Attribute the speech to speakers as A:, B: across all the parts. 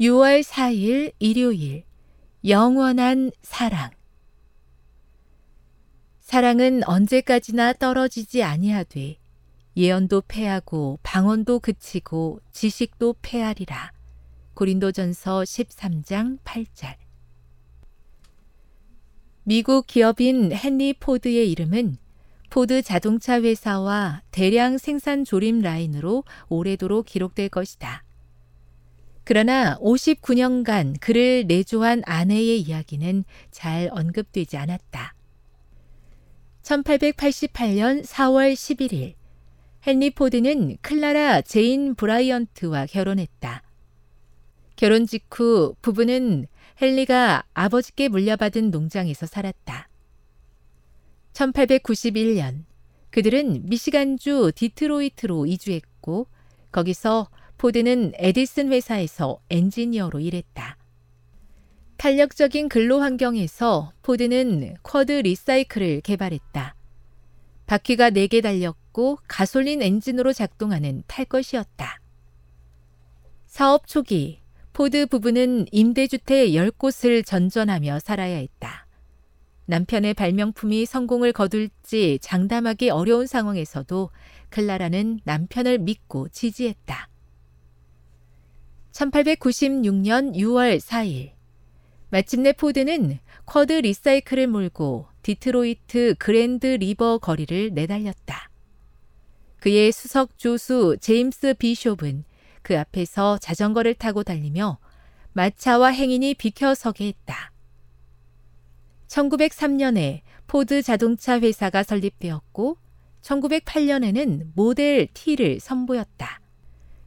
A: 6월 4일 일요일 영원한 사랑 사랑은 언제까지나 떨어지지 아니하되 예언도 폐하고 방언도 그치고 지식도 폐하리라. 고린도전서 13장 8절 미국 기업인 헨리 포드의 이름은 포드 자동차 회사와 대량 생산 조립 라인으로 오래도록 기록될 것이다. 그러나 59년간 그를 내조한 아내의 이야기는 잘 언급되지 않았다. 1888년 4월 11일 헨리 포드는 클라라 제인 브라이언트와 결혼했다. 결혼 직후 부부는 헨리가 아버지께 물려받은 농장에서 살았다. 1891년 그들은 미시간주 디트로이트로 이주했고 거기서 포드는 에디슨 회사에서 엔지니어로 일했다. 탄력적인 근로 환경에서 포드는 Quadricycle을 개발했다. 바퀴가 4개 달렸고 가솔린 엔진으로 작동하는 탈 것이었다. 사업 초기 포드 부부는 임대주택 10곳을 전전하며 살아야 했다. 남편의 발명품이 성공을 거둘지 장담하기 어려운 상황에서도 클라라는 남편을 믿고 지지했다. 1896년 6월 4일 마침내 포드는 Quadricycle을 몰고 디트로이트 그랜드 리버 거리를 내달렸다. 그의 수석 조수 제임스 비숍은 그 앞에서 자전거를 타고 달리며 마차와 행인이 비켜서게 했다. 1903년에 포드 자동차 회사가 설립되었고 1908년에는 모델 T를 선보였다.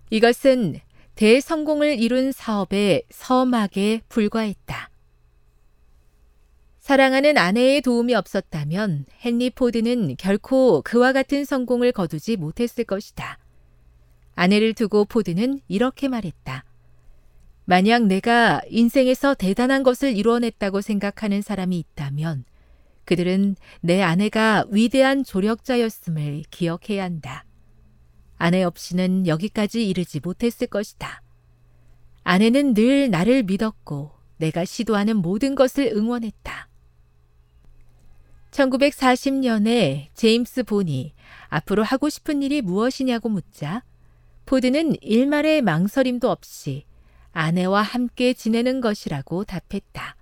A: 이것은 대성공을 이룬 사업의 서막에 불과했다. 사랑하는 아내의 도움이 없었다면 헨리 포드는 결코 그와 같은 성공을 거두지 못했을 것이다. 아내를 두고 포드는 이렇게 말했다. 만약 내가 인생에서 대단한 것을 이루어냈다고 생각하는 사람이 있다면 그들은 내 아내가 위대한 조력자였음을 기억해야 한다. 아내 없이는 여기까지 이르지 못했을 것이다. 아내는 늘 나를 믿었고 내가 시도하는 모든 것을 응원했다. 1940년에 제임스 본이 앞으로 하고 싶은 일이 무엇이냐고 묻자 포드는 일말의 망설임도 없이 아내와 함께 지내는 것이라고 답했다.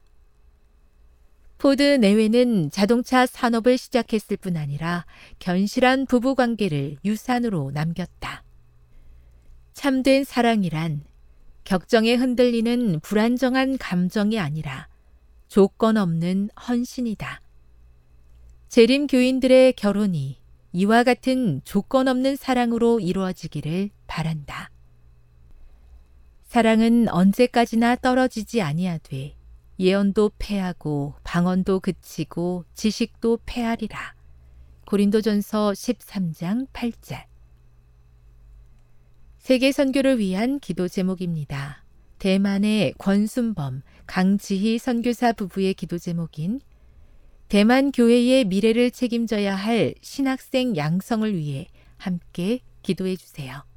A: 포드 내외는 자동차 산업을 시작했을 뿐 아니라 견실한 부부 관계를 유산으로 남겼다. 참된 사랑이란 격정에 흔들리는 불안정한 감정이 아니라 조건 없는 헌신이다. 재림 교인들의 결혼이 이와 같은 조건 없는 사랑으로 이루어지기를 바란다. 사랑은 언제까지나 떨어지지 아니하되 예언도 패하고 방언도 그치고 지식도 패하리라. 고린도전서 13장 8절. 세계 선교를 위한 기도 제목입니다. 대만의 권순범, 강지희 선교사 부부의 기도 제목인 대만 교회의 미래를 책임져야 할 신학생 양성을 위해 함께 기도해 주세요.